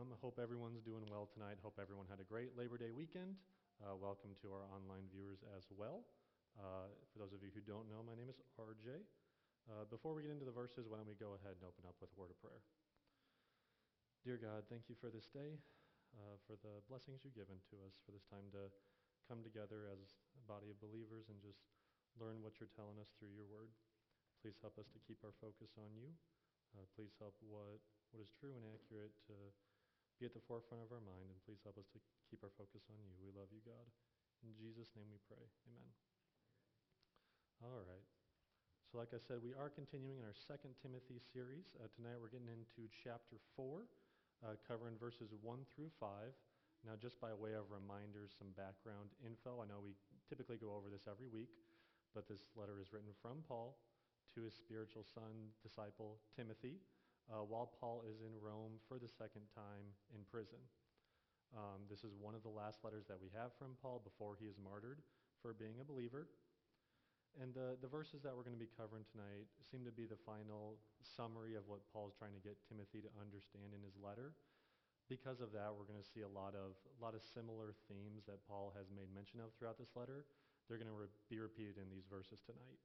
Um, hope everyone's doing well tonight. Hope everyone had a great Labor Day weekend. Uh, welcome to our online viewers as well. Uh, for those of you who don't know, my name is RJ. Uh, before we get into the verses, why don't we go ahead and open up with a word of prayer? Dear God, thank you for this day, uh, for the blessings you've given to us, for this time to come together as a body of believers and just learn what you're telling us through your word. Please help us to keep our focus on you. Uh, please help what, what is true and accurate to be at the forefront of our mind, and please help us to keep our focus on you. We love you, God. In Jesus' name we pray. Amen. All right. So, like I said, we are continuing in our Second Timothy series. Uh, tonight we're getting into chapter 4, uh, covering verses 1 through 5. Now, just by way of reminders, some background info. I know we typically go over this every week, but this letter is written from Paul to his spiritual son, disciple, Timothy, uh, while Paul is in Rome for the second time in prison. Um, this is one of the last letters that we have from Paul before he is martyred for being a believer. And the, the verses that we're going to be covering tonight seem to be the final summary of what Paul's trying to get Timothy to understand in his letter. Because of that, we're going to see a lot of, a lot of similar themes that Paul has made mention of throughout this letter. They're going to re- be repeated in these verses tonight.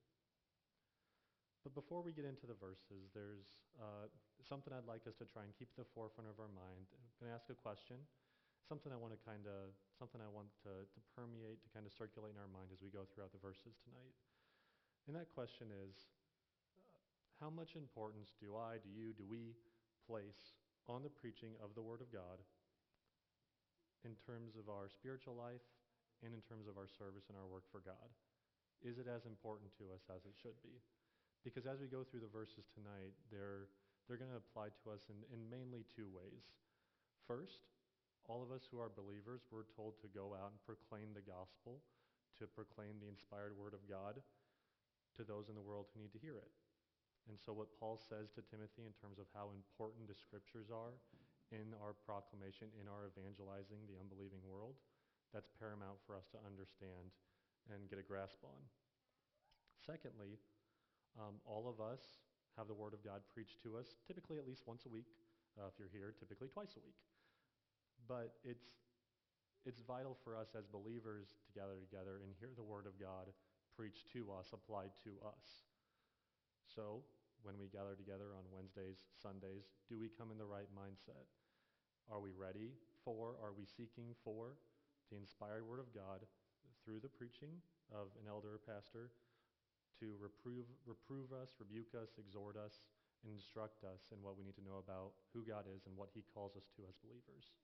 But before we get into the verses, there's uh, something I'd like us to try and keep at the forefront of our mind. I'm going to ask a question, something I want to kind of, something I want to, to permeate, to kind of circulate in our mind as we go throughout the verses tonight. And that question is, uh, how much importance do I, do you, do we place on the preaching of the Word of God in terms of our spiritual life and in terms of our service and our work for God? Is it as important to us as it should be? Because as we go through the verses tonight, they're, they're going to apply to us in, in mainly two ways. First, all of us who are believers, we're told to go out and proclaim the gospel, to proclaim the inspired word of God to those in the world who need to hear it. And so, what Paul says to Timothy in terms of how important the scriptures are in our proclamation, in our evangelizing the unbelieving world, that's paramount for us to understand and get a grasp on. Secondly, um, all of us have the Word of God preached to us, typically at least once a week. Uh, if you're here, typically twice a week. But it's, it's vital for us as believers to gather together and hear the Word of God preached to us, applied to us. So, when we gather together on Wednesdays, Sundays, do we come in the right mindset? Are we ready for, are we seeking for the inspired Word of God through the preaching of an elder or pastor to reprove, reprove us, rebuke us, exhort us, instruct us in what we need to know about who God is and what He calls us to as believers.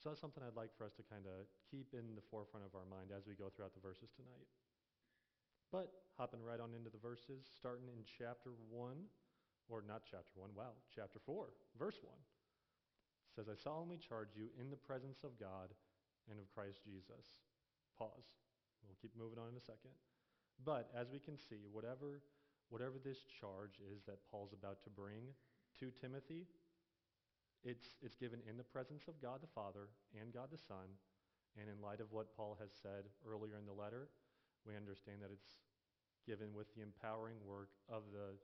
So that's something I'd like for us to kind of keep in the forefront of our mind as we go throughout the verses tonight. But hopping right on into the verses, starting in chapter 1, or not chapter 1, wow, chapter 4, verse 1. says, I solemnly charge you in the presence of God and of Christ Jesus. Pause. We'll keep moving on in a second. But as we can see, whatever, whatever this charge is that Paul's about to bring to Timothy, it's, it's given in the presence of God the Father and God the Son. And in light of what Paul has said earlier in the letter, we understand that it's given with the empowering work of the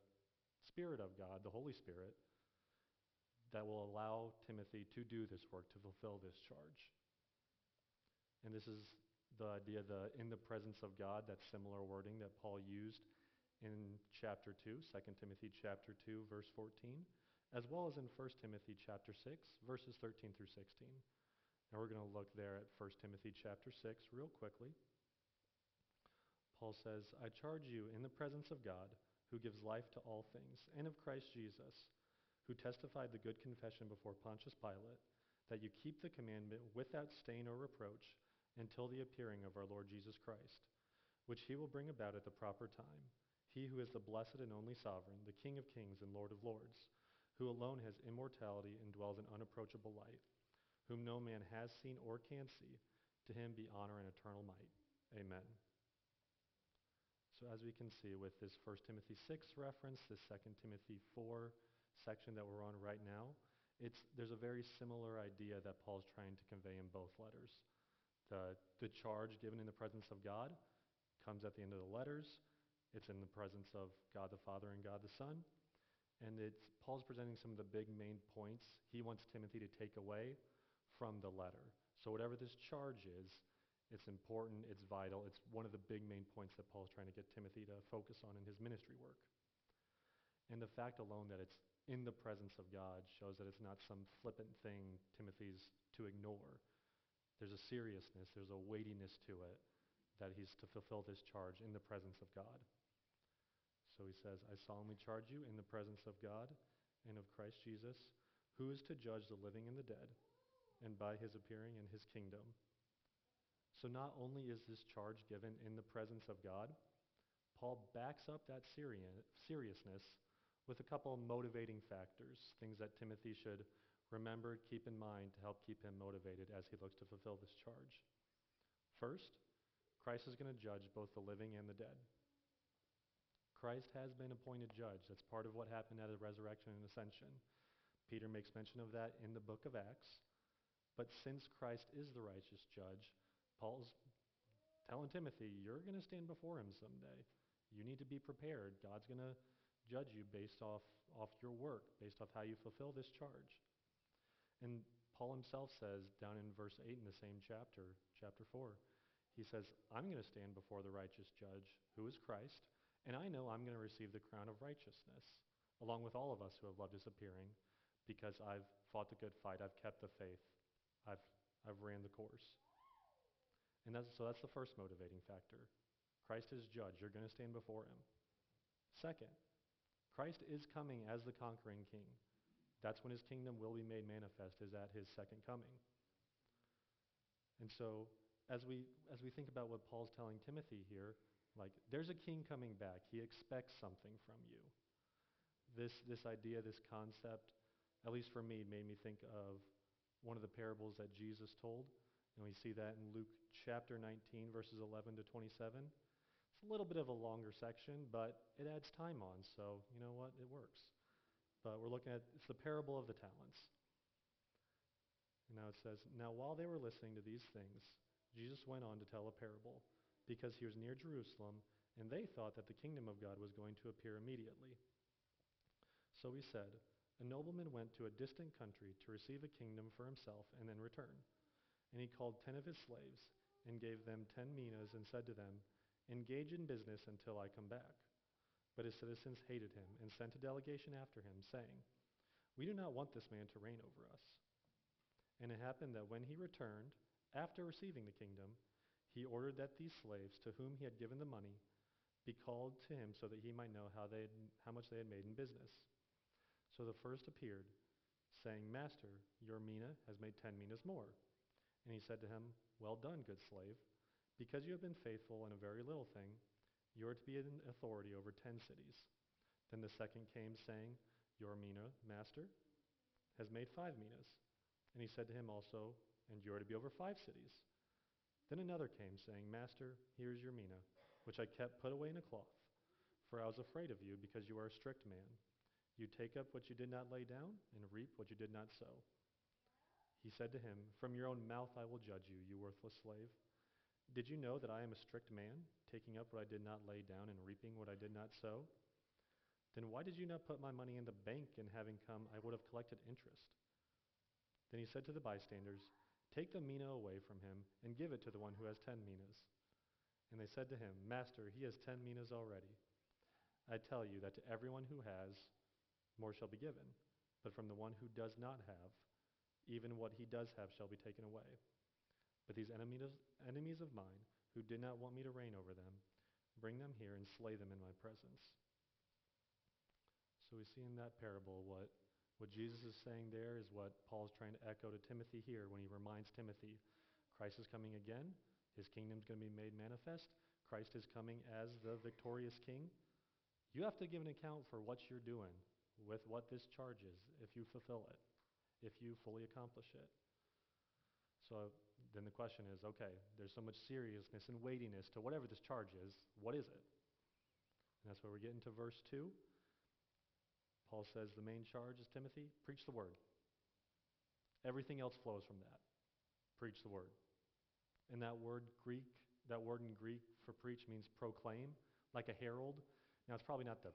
Spirit of God, the Holy Spirit, that will allow Timothy to do this work, to fulfill this charge. And this is the idea the in the presence of God, that similar wording that Paul used in chapter 2, 2 Timothy chapter 2, verse 14, as well as in 1 Timothy chapter 6, verses 13 through 16. Now we're going to look there at 1 Timothy chapter 6 real quickly. Paul says, I charge you in the presence of God, who gives life to all things, and of Christ Jesus, who testified the good confession before Pontius Pilate, that you keep the commandment without stain or reproach until the appearing of our Lord Jesus Christ, which he will bring about at the proper time, he who is the blessed and only sovereign, the King of kings and Lord of lords, who alone has immortality and dwells in unapproachable light, whom no man has seen or can see, to him be honor and eternal might. Amen. So as we can see with this 1 Timothy 6 reference, this 2 Timothy 4 section that we're on right now, it's, there's a very similar idea that Paul's trying to convey in both letters. The, the charge given in the presence of God comes at the end of the letters. It's in the presence of God the Father and God the Son. And it's Paul's presenting some of the big main points he wants Timothy to take away from the letter. So whatever this charge is, it's important, it's vital, it's one of the big main points that Paul's trying to get Timothy to focus on in his ministry work. And the fact alone that it's in the presence of God shows that it's not some flippant thing Timothy's to ignore. There's a seriousness, there's a weightiness to it that he's to fulfill this charge in the presence of God. So he says, I solemnly charge you in the presence of God and of Christ Jesus, who is to judge the living and the dead, and by his appearing in his kingdom. So not only is this charge given in the presence of God, Paul backs up that seriousness with a couple of motivating factors, things that Timothy should remember, keep in mind to help keep him motivated as he looks to fulfill this charge. First, Christ is going to judge both the living and the dead. Christ has been appointed judge. That's part of what happened at the resurrection and ascension. Peter makes mention of that in the book of Acts. But since Christ is the righteous judge, Paul's telling Timothy, you're going to stand before him someday. You need to be prepared. God's going to judge you based off, off your work, based off how you fulfill this charge. And Paul himself says down in verse 8 in the same chapter, chapter 4, he says, I'm going to stand before the righteous judge, who is Christ, and I know I'm going to receive the crown of righteousness, along with all of us who have loved his appearing, because I've fought the good fight, I've kept the faith, I've, I've ran the course. And that's, so that's the first motivating factor. Christ is judge. You're going to stand before him. Second, Christ is coming as the conquering king. That's when his kingdom will be made manifest, is at his second coming. And so as we, as we think about what Paul's telling Timothy here, like there's a king coming back. He expects something from you. This, this idea, this concept, at least for me, made me think of one of the parables that Jesus told. And we see that in Luke chapter 19, verses 11 to 27. It's a little bit of a longer section, but it adds time on. So, you know what? It works. But we're looking at it's the parable of the talents. And now it says, Now while they were listening to these things, Jesus went on to tell a parable because he was near Jerusalem, and they thought that the kingdom of God was going to appear immediately. So he said, A nobleman went to a distant country to receive a kingdom for himself and then return. And he called ten of his slaves and gave them ten minas and said to them, Engage in business until I come back. But his citizens hated him and sent a delegation after him, saying, We do not want this man to reign over us. And it happened that when he returned, after receiving the kingdom, he ordered that these slaves to whom he had given the money be called to him so that he might know how, they had, how much they had made in business. So the first appeared, saying, Master, your mina has made ten minas more. And he said to him, Well done, good slave. Because you have been faithful in a very little thing, you are to be in authority over ten cities. Then the second came, saying, Your mina, master, has made five minas. And he said to him also, and you are to be over five cities. Then another came, saying, Master, here is your mina, which I kept put away in a cloth. For I was afraid of you, because you are a strict man. You take up what you did not lay down, and reap what you did not sow. He said to him, From your own mouth I will judge you, you worthless slave. Did you know that I am a strict man, taking up what I did not lay down and reaping what I did not sow? Then why did you not put my money in the bank, and having come, I would have collected interest? Then he said to the bystanders, Take the mina away from him and give it to the one who has ten minas. And they said to him, Master, he has ten minas already. I tell you that to everyone who has, more shall be given. But from the one who does not have, even what he does have shall be taken away. But these enemies, enemies of mine, who did not want me to reign over them, bring them here and slay them in my presence. So we see in that parable what what Jesus is saying there is what Paul is trying to echo to Timothy here when he reminds Timothy Christ is coming again. His kingdom is going to be made manifest. Christ is coming as the victorious king. You have to give an account for what you're doing with what this charge is if you fulfill it, if you fully accomplish it. So then the question is okay, there's so much seriousness and weightiness to whatever this charge is. What is it? And that's where we get into verse 2. Paul says the main charge is Timothy, preach the word. Everything else flows from that. Preach the word. And that word Greek, that word in Greek for preach means proclaim, like a herald. Now it's probably not the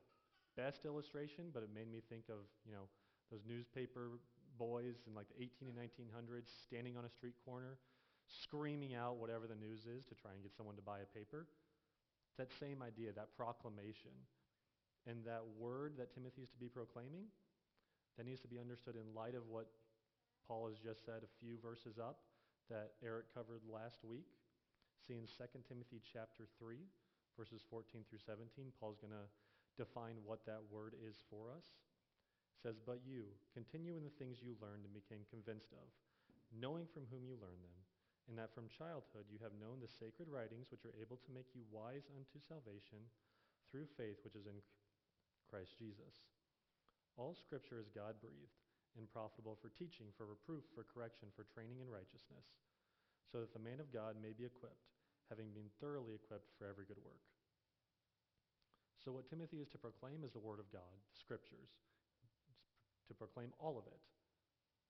best illustration, but it made me think of, you know, those newspaper boys in like the 18 and 1900s standing on a street corner, screaming out whatever the news is to try and get someone to buy a paper. That same idea, that proclamation, and that word that Timothy is to be proclaiming, that needs to be understood in light of what Paul has just said a few verses up that Eric covered last week. See in 2 Timothy chapter 3, verses 14 through 17, Paul's going to define what that word is for us. It says, But you, continue in the things you learned and became convinced of, knowing from whom you learned them, and that from childhood you have known the sacred writings which are able to make you wise unto salvation through faith which is in Christ Jesus. All scripture is God breathed and profitable for teaching, for reproof, for correction, for training in righteousness, so that the man of God may be equipped, having been thoroughly equipped for every good work. So, what Timothy is to proclaim is the Word of God, the Scriptures, to proclaim all of it.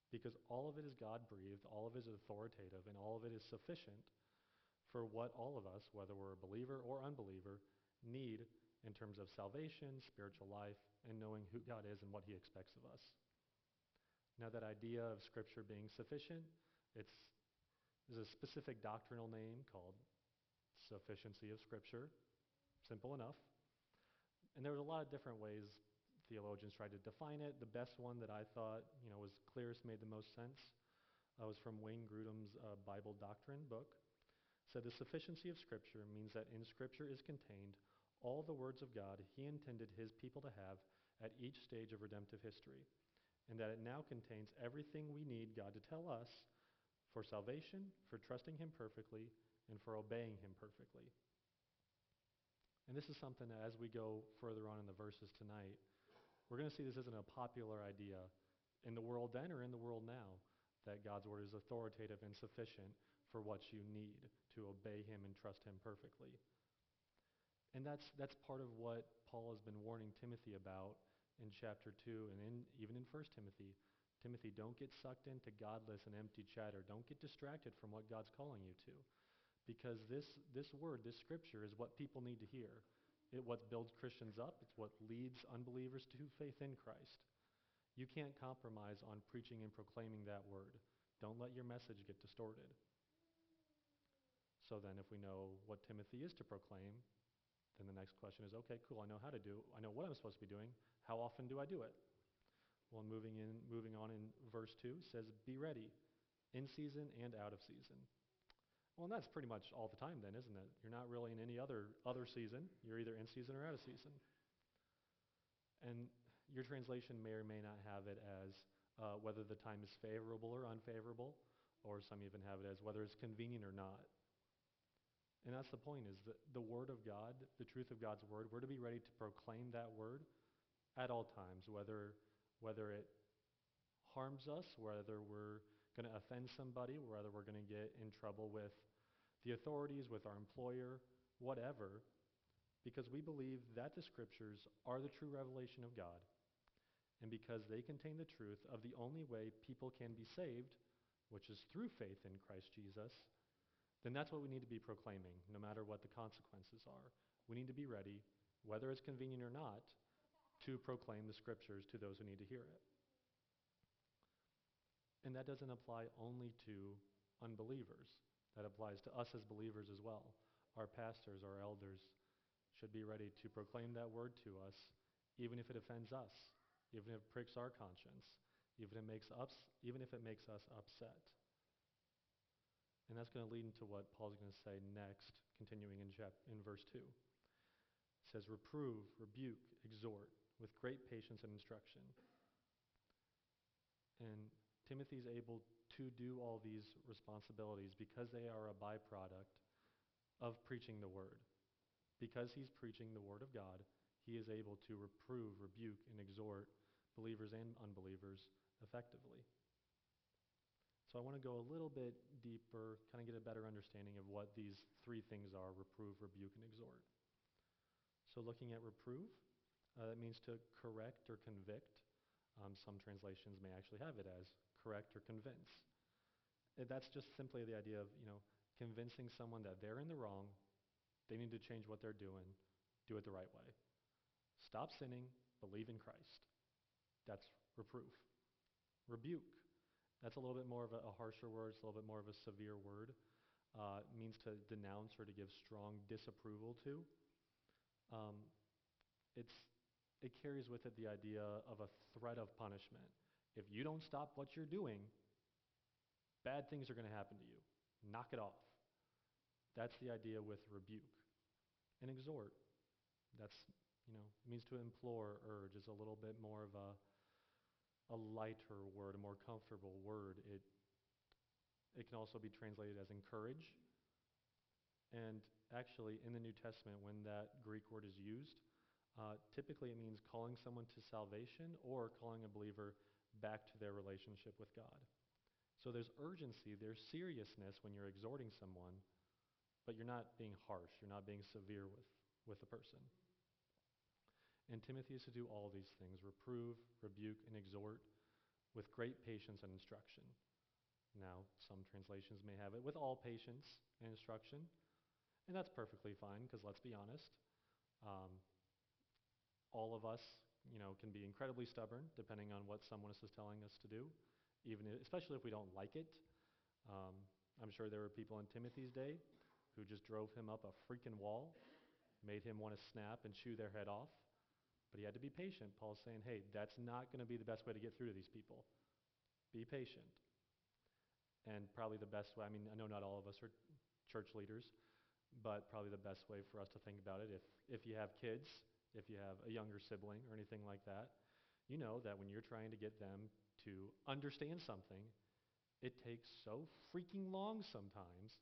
Because all of it is God breathed, all of it is authoritative, and all of it is sufficient for what all of us, whether we're a believer or unbeliever, need in terms of salvation, spiritual life, and knowing who God is and what He expects of us. Now, that idea of Scripture being sufficient, it's there's a specific doctrinal name called sufficiency of Scripture. Simple enough. And there was a lot of different ways theologians tried to define it. The best one that I thought you know was clearest, made the most sense, uh, was from Wayne Grudem's uh, Bible Doctrine book. Said the sufficiency of Scripture means that in Scripture is contained all the words of God He intended His people to have at each stage of redemptive history, and that it now contains everything we need God to tell us for salvation, for trusting Him perfectly, and for obeying Him perfectly. And this is something that as we go further on in the verses tonight, we're going to see this isn't a popular idea in the world then or in the world now, that God's word is authoritative and sufficient for what you need to obey him and trust him perfectly. And that's, that's part of what Paul has been warning Timothy about in chapter 2 and in, even in 1 Timothy. Timothy, don't get sucked into godless and empty chatter. Don't get distracted from what God's calling you to because this, this word, this scripture, is what people need to hear. It what builds Christians up. It's what leads unbelievers to faith in Christ. You can't compromise on preaching and proclaiming that word. Don't let your message get distorted. So then, if we know what Timothy is to proclaim, then the next question is okay, cool, I know how to do I know what I'm supposed to be doing. How often do I do it? Well, moving, in, moving on in verse 2 says, Be ready in season and out of season. Well, and that's pretty much all the time then, isn't it? You're not really in any other other season. You're either in season or out of season. And your translation may or may not have it as uh, whether the time is favorable or unfavorable, or some even have it as whether it's convenient or not. And that's the point is that the Word of God, the truth of God's Word, we're to be ready to proclaim that Word at all times, whether, whether it harms us, whether we're going to offend somebody, whether we're going to get in trouble with the authorities, with our employer, whatever, because we believe that the scriptures are the true revelation of God. And because they contain the truth of the only way people can be saved, which is through faith in Christ Jesus, then that's what we need to be proclaiming, no matter what the consequences are. We need to be ready, whether it's convenient or not, to proclaim the scriptures to those who need to hear it. And that doesn't apply only to unbelievers. That applies to us as believers as well. Our pastors, our elders, should be ready to proclaim that word to us, even if it offends us, even if it pricks our conscience, even if it makes us, even if it makes us upset. And that's going to lead into what Paul's going to say next, continuing in, chap- in verse 2. It says, Reprove, rebuke, exhort with great patience and instruction. And Timothy's able to do all these responsibilities because they are a byproduct of preaching the word. Because he's preaching the word of God, he is able to reprove, rebuke, and exhort believers and unbelievers effectively. So I want to go a little bit deeper, kind of get a better understanding of what these three things are reprove, rebuke, and exhort. So looking at reprove, uh, that means to correct or convict. Um, some translations may actually have it as correct or convince. Uh, that's just simply the idea of, you know, convincing someone that they're in the wrong, they need to change what they're doing, do it the right way. Stop sinning, believe in Christ. That's reproof. Rebuke. That's a little bit more of a, a harsher word. It's a little bit more of a severe word. Uh, means to denounce or to give strong disapproval to. Um, it's, it carries with it the idea of a threat of punishment. If you don't stop what you're doing, bad things are going to happen to you. Knock it off. That's the idea with rebuke. And exhort. That's, you know, means to implore, urge is a little bit more of a, a lighter word, a more comfortable word. It, it can also be translated as encourage. And actually, in the New Testament, when that Greek word is used, uh, typically it means calling someone to salvation or calling a believer back to their relationship with God. So there's urgency, there's seriousness when you're exhorting someone, but you're not being harsh, you're not being severe with, with the person. And Timothy is to do all these things reprove, rebuke, and exhort with great patience and instruction. Now, some translations may have it with all patience and instruction, and that's perfectly fine because let's be honest, um, all of us, you know, can be incredibly stubborn depending on what someone is telling us to do, even if, especially if we don't like it. Um, I'm sure there were people in Timothy's day who just drove him up a freaking wall, made him want to snap and chew their head off. But he had to be patient. Paul's saying, hey, that's not going to be the best way to get through to these people. Be patient. And probably the best way, I mean, I know not all of us are church leaders, but probably the best way for us to think about it, if, if you have kids, if you have a younger sibling or anything like that, you know that when you're trying to get them to understand something, it takes so freaking long sometimes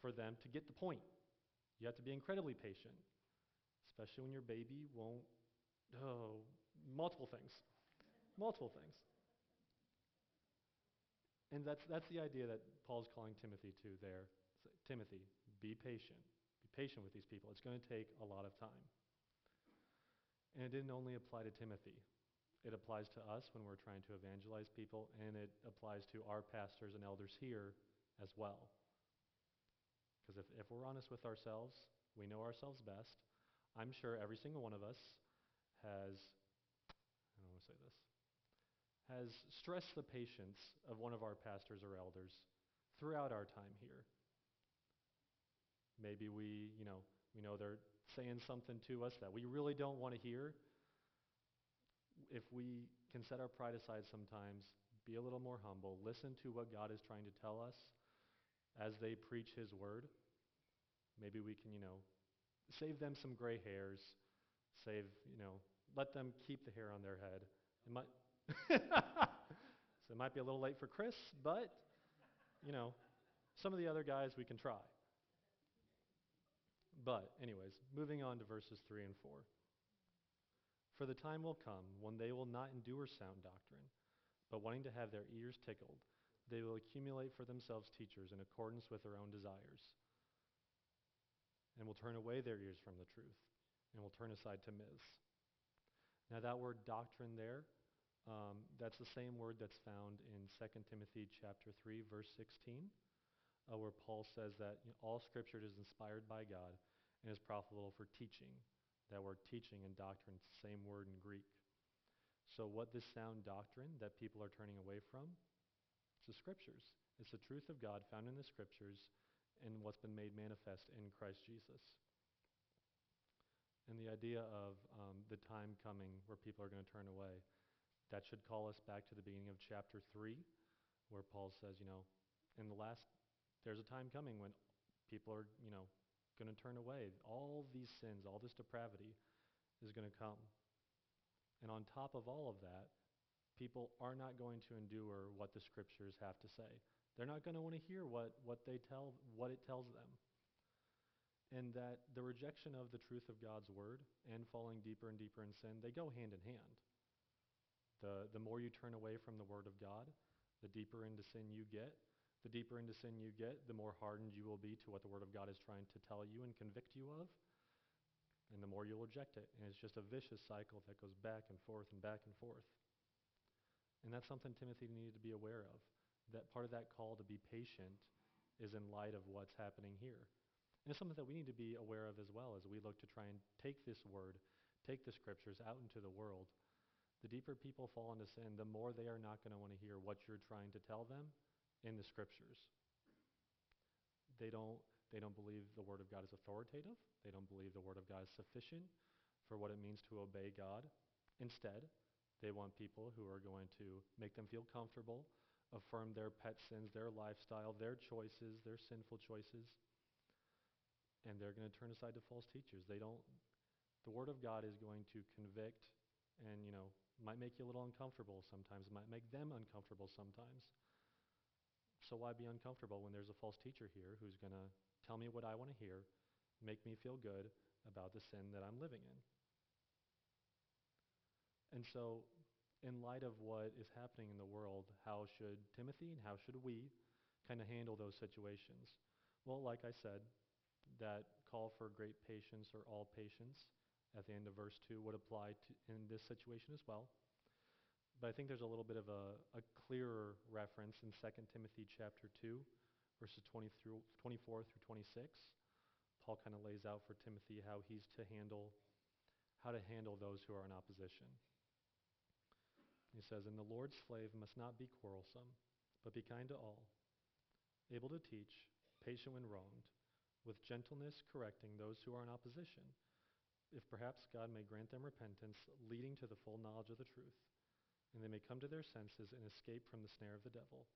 for them to get the point. You have to be incredibly patient, especially when your baby won't, oh, multiple things. multiple things. And that's, that's the idea that Paul's calling Timothy to there. Timothy, be patient. Be patient with these people. It's going to take a lot of time. And it didn't only apply to Timothy. It applies to us when we're trying to evangelize people, and it applies to our pastors and elders here as well. Because if, if we're honest with ourselves, we know ourselves best. I'm sure every single one of us has, I don't want to say this, has stressed the patience of one of our pastors or elders throughout our time here. Maybe we, you know, we know they're saying something to us that we really don't want to hear. If we can set our pride aside sometimes, be a little more humble, listen to what God is trying to tell us as they preach his word, maybe we can, you know, save them some gray hairs, save, you know, let them keep the hair on their head. It might so it might be a little late for Chris, but, you know, some of the other guys we can try. But, anyways, moving on to verses 3 and 4. For the time will come when they will not endure sound doctrine, but wanting to have their ears tickled, they will accumulate for themselves teachers in accordance with their own desires, and will turn away their ears from the truth, and will turn aside to myths. Now, that word doctrine there um, that's the same word that's found in 2 Timothy chapter 3, verse 16, uh, where Paul says that you know, all Scripture is inspired by God and is profitable for teaching. That word teaching and doctrine, same word in Greek. So what this sound doctrine that people are turning away from? It's the Scriptures. It's the truth of God found in the Scriptures and what's been made manifest in Christ Jesus. And the idea of um, the time coming where people are going to turn away. That should call us back to the beginning of chapter 3, where Paul says, you know, in the last, there's a time coming when people are, you know, going to turn away. All these sins, all this depravity is going to come. And on top of all of that, people are not going to endure what the scriptures have to say. They're not going to want to hear what, what they tell, what it tells them. And that the rejection of the truth of God's word and falling deeper and deeper in sin, they go hand in hand. The, the more you turn away from the Word of God, the deeper into sin you get. The deeper into sin you get, the more hardened you will be to what the Word of God is trying to tell you and convict you of. And the more you'll reject it. And it's just a vicious cycle that goes back and forth and back and forth. And that's something Timothy needed to be aware of. That part of that call to be patient is in light of what's happening here. And it's something that we need to be aware of as well as we look to try and take this word take the scriptures out into the world, the deeper people fall into sin, the more they are not going to want to hear what you're trying to tell them in the scriptures. They don't, they don't believe the Word of God is authoritative. They don't believe the Word of God is sufficient for what it means to obey God. Instead, they want people who are going to make them feel comfortable, affirm their pet sins, their lifestyle, their choices, their sinful choices, and they're going to turn aside to false teachers. They don't the word of God is going to convict and, you know, might make you a little uncomfortable sometimes, might make them uncomfortable sometimes. So why be uncomfortable when there's a false teacher here who's going to tell me what I want to hear, make me feel good about the sin that I'm living in? And so, in light of what is happening in the world, how should Timothy and how should we kind of handle those situations? Well, like I said, that call for great patience or all patience at the end of verse 2 would apply in this situation as well. But I think there's a little bit of a, a clearer reference in 2 Timothy chapter 2, verses 20 through, 24 through 26. Paul kind of lays out for Timothy how he's to handle, how to handle those who are in opposition. He says, And the Lord's slave must not be quarrelsome, but be kind to all, able to teach, patient when wronged, with gentleness correcting those who are in opposition, if perhaps God may grant them repentance, leading to the full knowledge of the truth, and they may come to their senses and escape from the snare of the devil,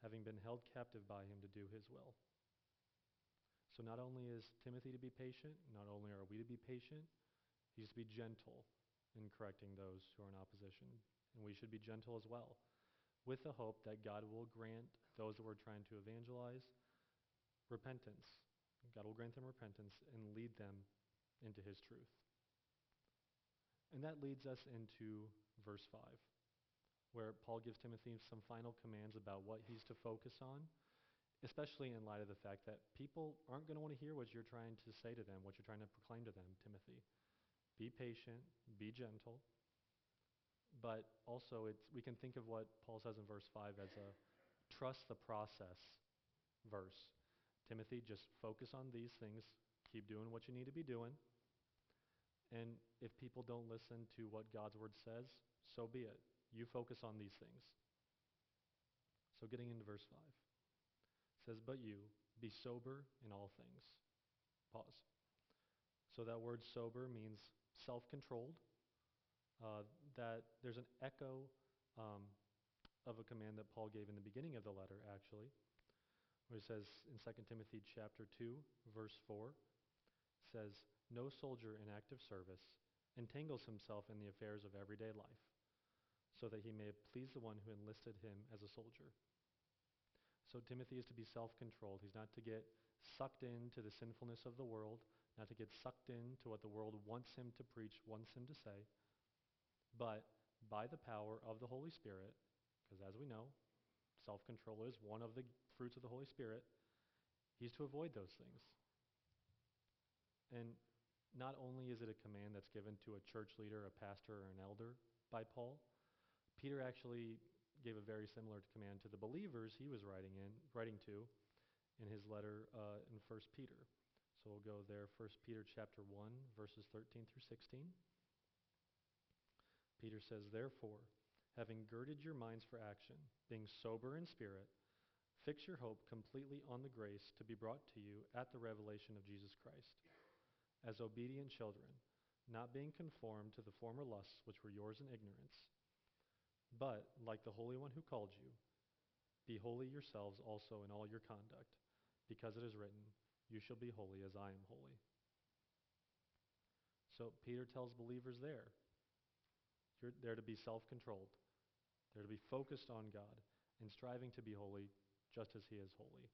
having been held captive by him to do his will. So not only is Timothy to be patient, not only are we to be patient, he's to be gentle in correcting those who are in opposition and we should be gentle as well, with the hope that God will grant those that we're trying to evangelize repentance. God will grant them repentance and lead them into his truth. And that leads us into verse 5, where Paul gives Timothy some final commands about what he's to focus on, especially in light of the fact that people aren't going to want to hear what you're trying to say to them, what you're trying to proclaim to them, Timothy. Be patient, be gentle, but also it's, we can think of what Paul says in verse 5 as a trust the process verse. Timothy, just focus on these things. Keep doing what you need to be doing. And if people don't listen to what God's word says, so be it. You focus on these things. So getting into verse 5. It says, But you, be sober in all things. Pause. So that word sober means self-controlled uh, that there's an echo um, of a command that Paul gave in the beginning of the letter, actually, where he says in 2 Timothy chapter 2, verse 4, says, No soldier in active service entangles himself in the affairs of everyday life, so that he may please the one who enlisted him as a soldier. So Timothy is to be self-controlled. He's not to get sucked into the sinfulness of the world, not to get sucked into what the world wants him to preach, wants him to say, but by the power of the Holy Spirit, because as we know, self control is one of the fruits of the Holy Spirit, he's to avoid those things. And not only is it a command that's given to a church leader, a pastor, or an elder by Paul, Peter actually gave a very similar command to the believers he was writing in, writing to in his letter uh, in 1 Peter. So we'll go there, 1 Peter chapter 1, verses 13 through 16. Peter says, Therefore, having girded your minds for action, being sober in spirit, fix your hope completely on the grace to be brought to you at the revelation of Jesus Christ. As obedient children, not being conformed to the former lusts which were yours in ignorance, but, like the Holy One who called you, be holy yourselves also in all your conduct, because it is written, You shall be holy as I am holy. So Peter tells believers there you're there to be self controlled, they're to be focused on God and striving to be holy just as He is holy.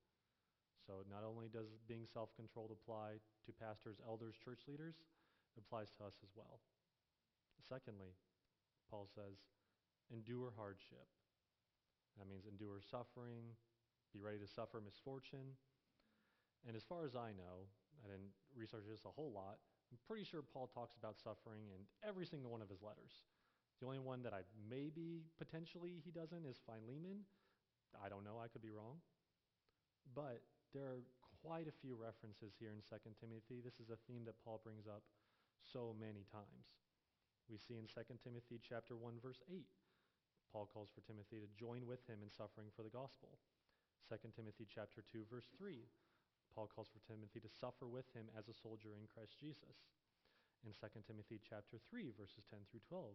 So not only does being self controlled apply to pastors, elders, church leaders, it applies to us as well. Secondly, Paul says, endure hardship. That means endure suffering, be ready to suffer misfortune. And as far as I know, I didn't research this a whole lot, I'm pretty sure Paul talks about suffering in every single one of his letters. The only one that I maybe potentially he doesn't is Philemon. I don't know, I could be wrong. But there are quite a few references here in 2 Timothy. This is a theme that Paul brings up so many times. We see in 2 Timothy chapter 1 verse 8, Paul calls for Timothy to join with him in suffering for the gospel. 2 Timothy chapter 2 verse 3, Paul calls for Timothy to suffer with him as a soldier in Christ Jesus. In 2 Timothy chapter 3 verses 10 through 12,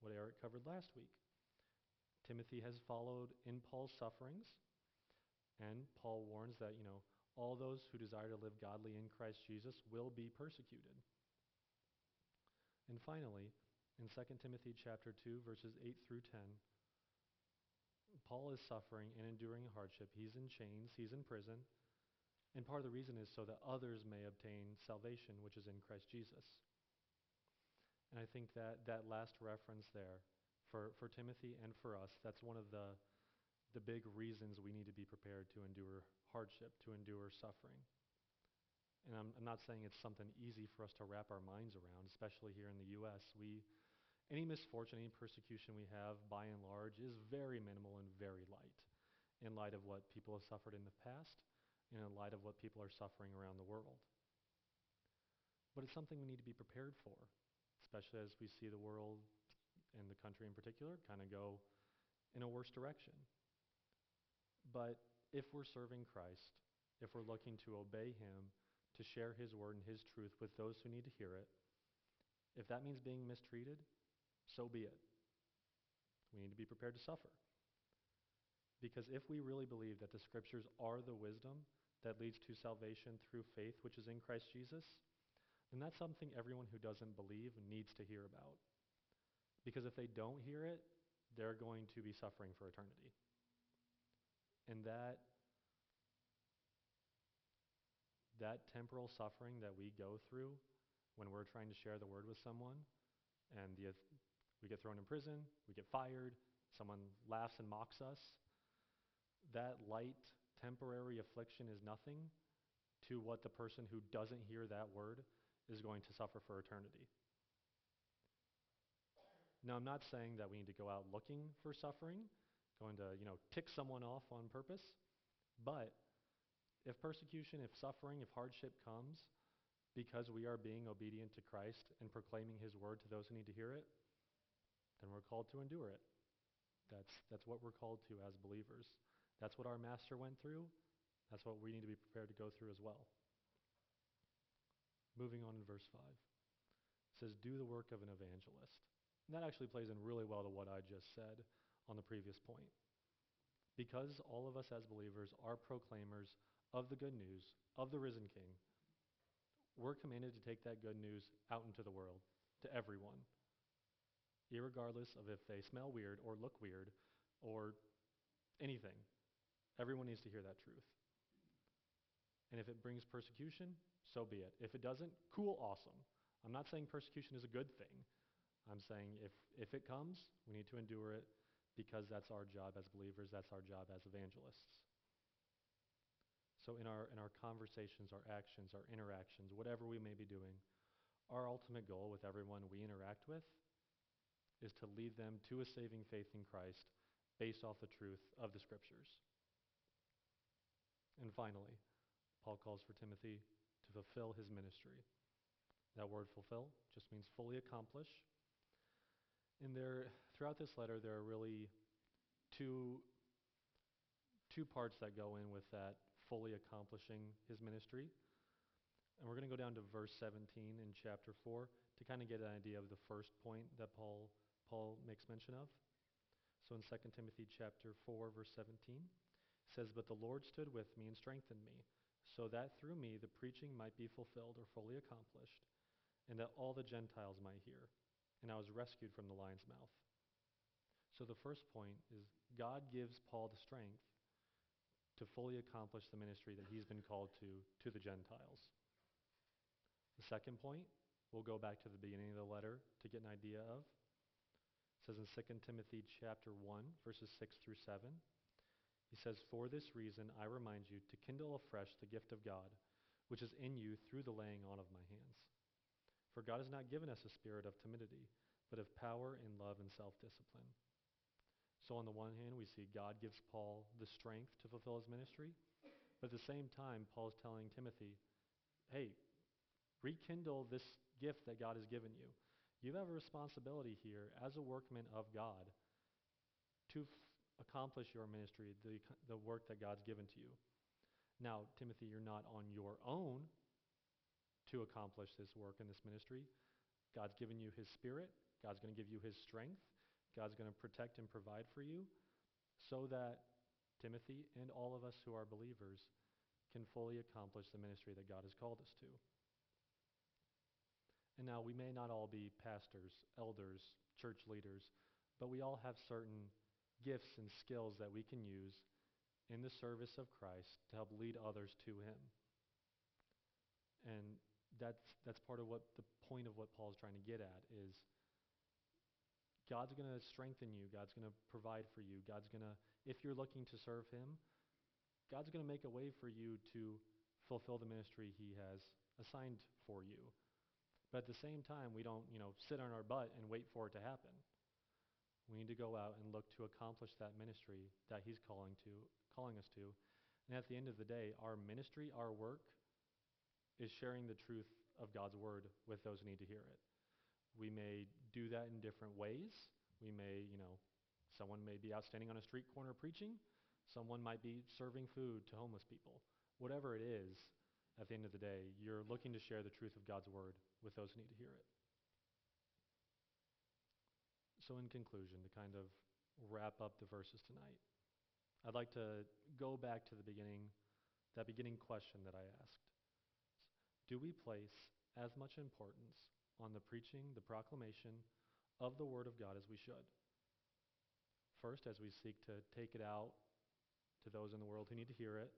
what Eric covered last week. Timothy has followed in Paul's sufferings, and Paul warns that, you know, all those who desire to live godly in Christ Jesus will be persecuted. And finally, in 2 Timothy chapter 2 verses 8 through 10, Paul is suffering and enduring hardship. He's in chains, he's in prison, and part of the reason is so that others may obtain salvation which is in Christ Jesus. And I think that that last reference there for, for Timothy and for us, that's one of the, the big reasons we need to be prepared to endure hardship, to endure suffering. And I'm, I'm not saying it's something easy for us to wrap our minds around, especially here in the U.S. We, any misfortune, any persecution we have, by and large, is very minimal and very light in light of what people have suffered in the past and in light of what people are suffering around the world. But it's something we need to be prepared for, especially as we see the world and the country in particular kind of go in a worse direction. But if we're serving Christ, if we're looking to obey Him, to share His word and His truth with those who need to hear it, if that means being mistreated, so be it. We need to be prepared to suffer. Because if we really believe that the scriptures are the wisdom that leads to salvation through faith, which is in Christ Jesus, then that's something everyone who doesn't believe needs to hear about. Because if they don't hear it, they're going to be suffering for eternity. And that that temporal suffering that we go through when we're trying to share the word with someone and the, we get thrown in prison, we get fired, someone laughs and mocks us, that light temporary affliction is nothing to what the person who doesn't hear that word is going to suffer for eternity. Now, I'm not saying that we need to go out looking for suffering, going to, you know, tick someone off on purpose, but if persecution, if suffering, if hardship comes because we are being obedient to Christ and proclaiming his word to those who need to hear it, then we're called to endure it. That's, that's what we're called to as believers. That's what our master went through. That's what we need to be prepared to go through as well. Moving on in verse 5. It says, Do the work of an evangelist. And that actually plays in really well to what I just said on the previous point. Because all of us as believers are proclaimers of the good news, of the risen King, we're commanded to take that good news out into the world, to everyone, regardless of if they smell weird or look weird or anything. Everyone needs to hear that truth. And if it brings persecution, so be it. If it doesn't, cool, awesome. I'm not saying persecution is a good thing. I'm saying if, if it comes, we need to endure it because that's our job as believers, that's our job as evangelists. So in our, in our conversations, our actions, our interactions, whatever we may be doing, our ultimate goal with everyone we interact with is to lead them to a saving faith in Christ based off the truth of the Scriptures. And finally, Paul calls for Timothy to fulfill his ministry. That word fulfill just means fully accomplish. And there, throughout this letter, there are really two, two parts that go in with that fully accomplishing his ministry. And we're going to go down to verse 17 in chapter 4 to kind of get an idea of the first point that Paul, Paul makes mention of. So in 2 Timothy chapter 4, verse 17, says, But the Lord stood with me and strengthened me, so that through me the preaching might be fulfilled or fully accomplished, and that all the Gentiles might hear. And I was rescued from the lion's mouth. So the first point is God gives Paul the strength to fully accomplish the ministry that he's been called to to the Gentiles. The second point, we'll go back to the beginning of the letter to get an idea of. Says in 2 Timothy chapter 1, verses 6 through 7. He says, For this reason I remind you to kindle afresh the gift of God, which is in you through the laying on of my hands. For God has not given us a spirit of timidity, but of power and love and self discipline. So, on the one hand, we see God gives Paul the strength to fulfill his ministry, but at the same time, Paul is telling Timothy, hey, rekindle this gift that God has given you. You have a responsibility here as a workman of God to f- accomplish your ministry, the, the work that God's given to you. Now, Timothy, you're not on your own to accomplish this work in this ministry. God's given you his spirit. God's going to give you his strength. God's going to protect and provide for you so that Timothy and all of us who are believers can fully accomplish the ministry that God has called us to. And now we may not all be pastors, elders, church leaders, but we all have certain gifts and skills that we can use in the service of Christ to help lead others to him. And that's that's part of what the point of what Paul's trying to get at is God's going to strengthen you. God's going to provide for you. God's going to if you're looking to serve him, God's going to make a way for you to fulfill the ministry he has assigned for you. But at the same time, we don't, you know, sit on our butt and wait for it to happen. We need to go out and look to accomplish that ministry that he's calling to calling us to. And at the end of the day, our ministry, our work is sharing the truth of God's word with those who need to hear it. We may do that in different ways. We may, you know, someone may be out standing on a street corner preaching. Someone might be serving food to homeless people. Whatever it is, at the end of the day, you're looking to share the truth of God's word with those who need to hear it. So, in conclusion, to kind of wrap up the verses tonight, I'd like to go back to the beginning, that beginning question that I asked. Do we place as much importance on the preaching, the proclamation of the Word of God as we should? First, as we seek to take it out to those in the world who need to hear it.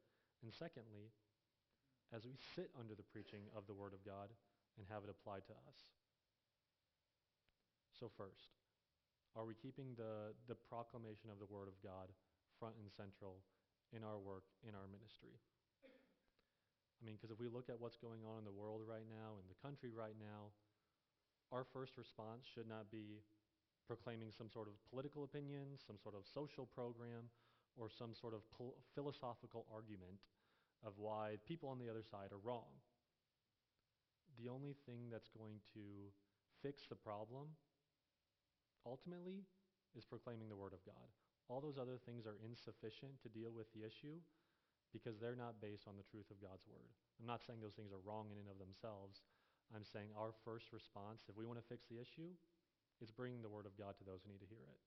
And secondly, as we sit under the preaching of the Word of God and have it applied to us. So, first, are we keeping the, the proclamation of the Word of God front and central in our work, in our ministry? I mean, because if we look at what's going on in the world right now, in the country right now, our first response should not be proclaiming some sort of political opinion, some sort of social program, or some sort of philosophical argument of why people on the other side are wrong. The only thing that's going to fix the problem ultimately is proclaiming the Word of God. All those other things are insufficient to deal with the issue because they're not based on the truth of God's Word. I'm not saying those things are wrong in and of themselves. I'm saying our first response, if we want to fix the issue, is bringing the Word of God to those who need to hear it.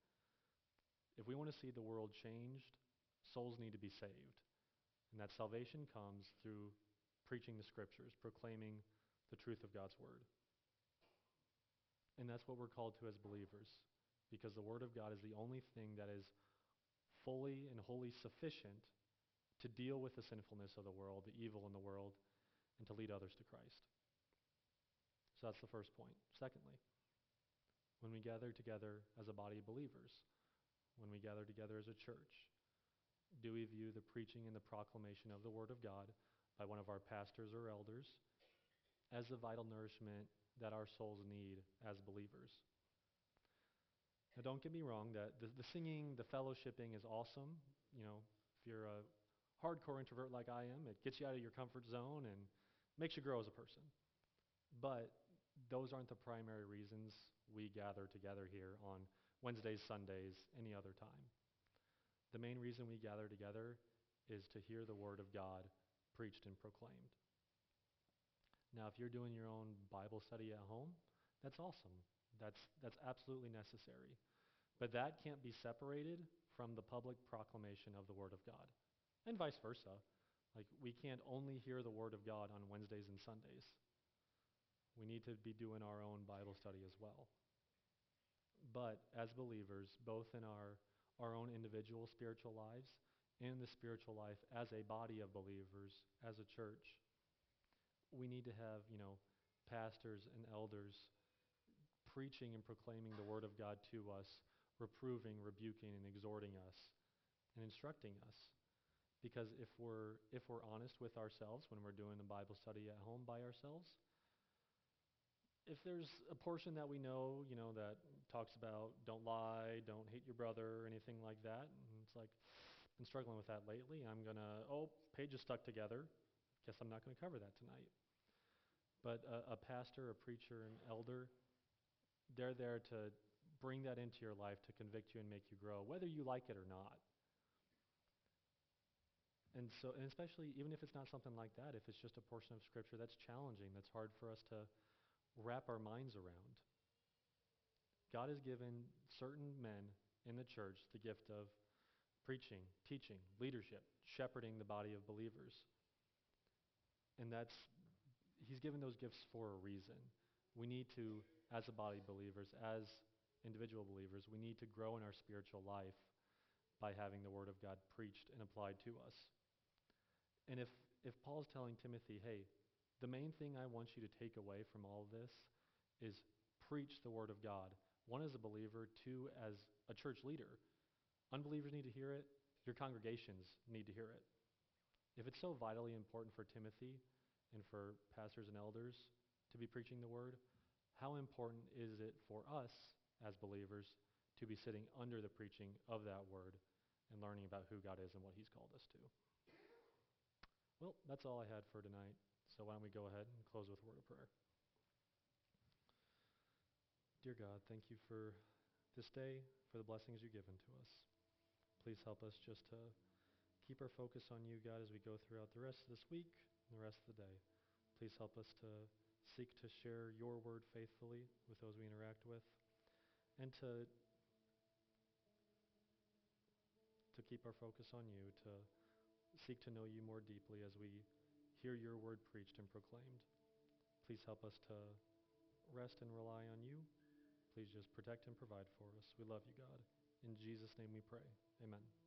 If we want to see the world changed, souls need to be saved. And that salvation comes through preaching the Scriptures, proclaiming the truth of God's Word. And that's what we're called to as believers, because the Word of God is the only thing that is fully and wholly sufficient to deal with the sinfulness of the world, the evil in the world, and to lead others to Christ. So that's the first point. Secondly, when we gather together as a body of believers, when we gather together as a church, do we view the preaching and the proclamation of the Word of God by one of our pastors or elders as the vital nourishment that our souls need as believers. Now, don't get me wrong, that the, the singing, the fellowshipping is awesome. You know, if you're a hardcore introvert like I am, it gets you out of your comfort zone and makes you grow as a person. But those aren't the primary reasons we gather together here on Wednesdays, Sundays, any other time. The main reason we gather together is to hear the Word of God preached and proclaimed. Now, if you're doing your own Bible study at home, that's awesome. That's, that's absolutely necessary. But that can't be separated from the public proclamation of the Word of God, and vice versa. Like, we can't only hear the Word of God on Wednesdays and Sundays. We need to be doing our own Bible study as well. But as believers, both in our, our own individual spiritual lives and the spiritual life as a body of believers, as a church, we need to have, you know, pastors and elders preaching and proclaiming the word of God to us, reproving, rebuking, and exhorting us, and instructing us. Because if we're if we're honest with ourselves when we're doing a Bible study at home by ourselves, if there's a portion that we know, you know, that talks about don't lie, don't hate your brother, or anything like that, and it's like, been struggling with that lately. I'm gonna, oh, pages stuck together. Guess I'm not going to cover that tonight. But a, a pastor, a preacher, an elder, they're there to bring that into your life to convict you and make you grow, whether you like it or not. And so, and especially even if it's not something like that, if it's just a portion of Scripture that's challenging, that's hard for us to wrap our minds around. God has given certain men in the church the gift of preaching, teaching, leadership, shepherding the body of believers. And that's, He's given those gifts for a reason. We need to, as a body of believers, as individual believers, we need to grow in our spiritual life by having the Word of God preached and applied to us. And if, if Paul's telling Timothy, hey, the main thing I want you to take away from all this is preach the Word of God. One, as a believer, two, as a church leader. Unbelievers need to hear it, your congregations need to hear it. If it's so vitally important for Timothy and for pastors and elders to be preaching the Word, how important is it for us as believers to be sitting under the preaching of that Word and learning about who God is and what He's called us to? Well, that's all I had for tonight. So why don't we go ahead and close with a word of prayer? Dear God, thank you for this day, for the blessings you've given to us. Please help us just to keep our focus on you, God, as we go throughout the rest of this week and the rest of the day. Please help us to seek to share your word faithfully with those we interact with and to to keep our focus on you, to seek to know you more deeply as we hear your word preached and proclaimed. Please help us to rest and rely on you. Please just protect and provide for us. We love you, God. In Jesus' name we pray. Amen.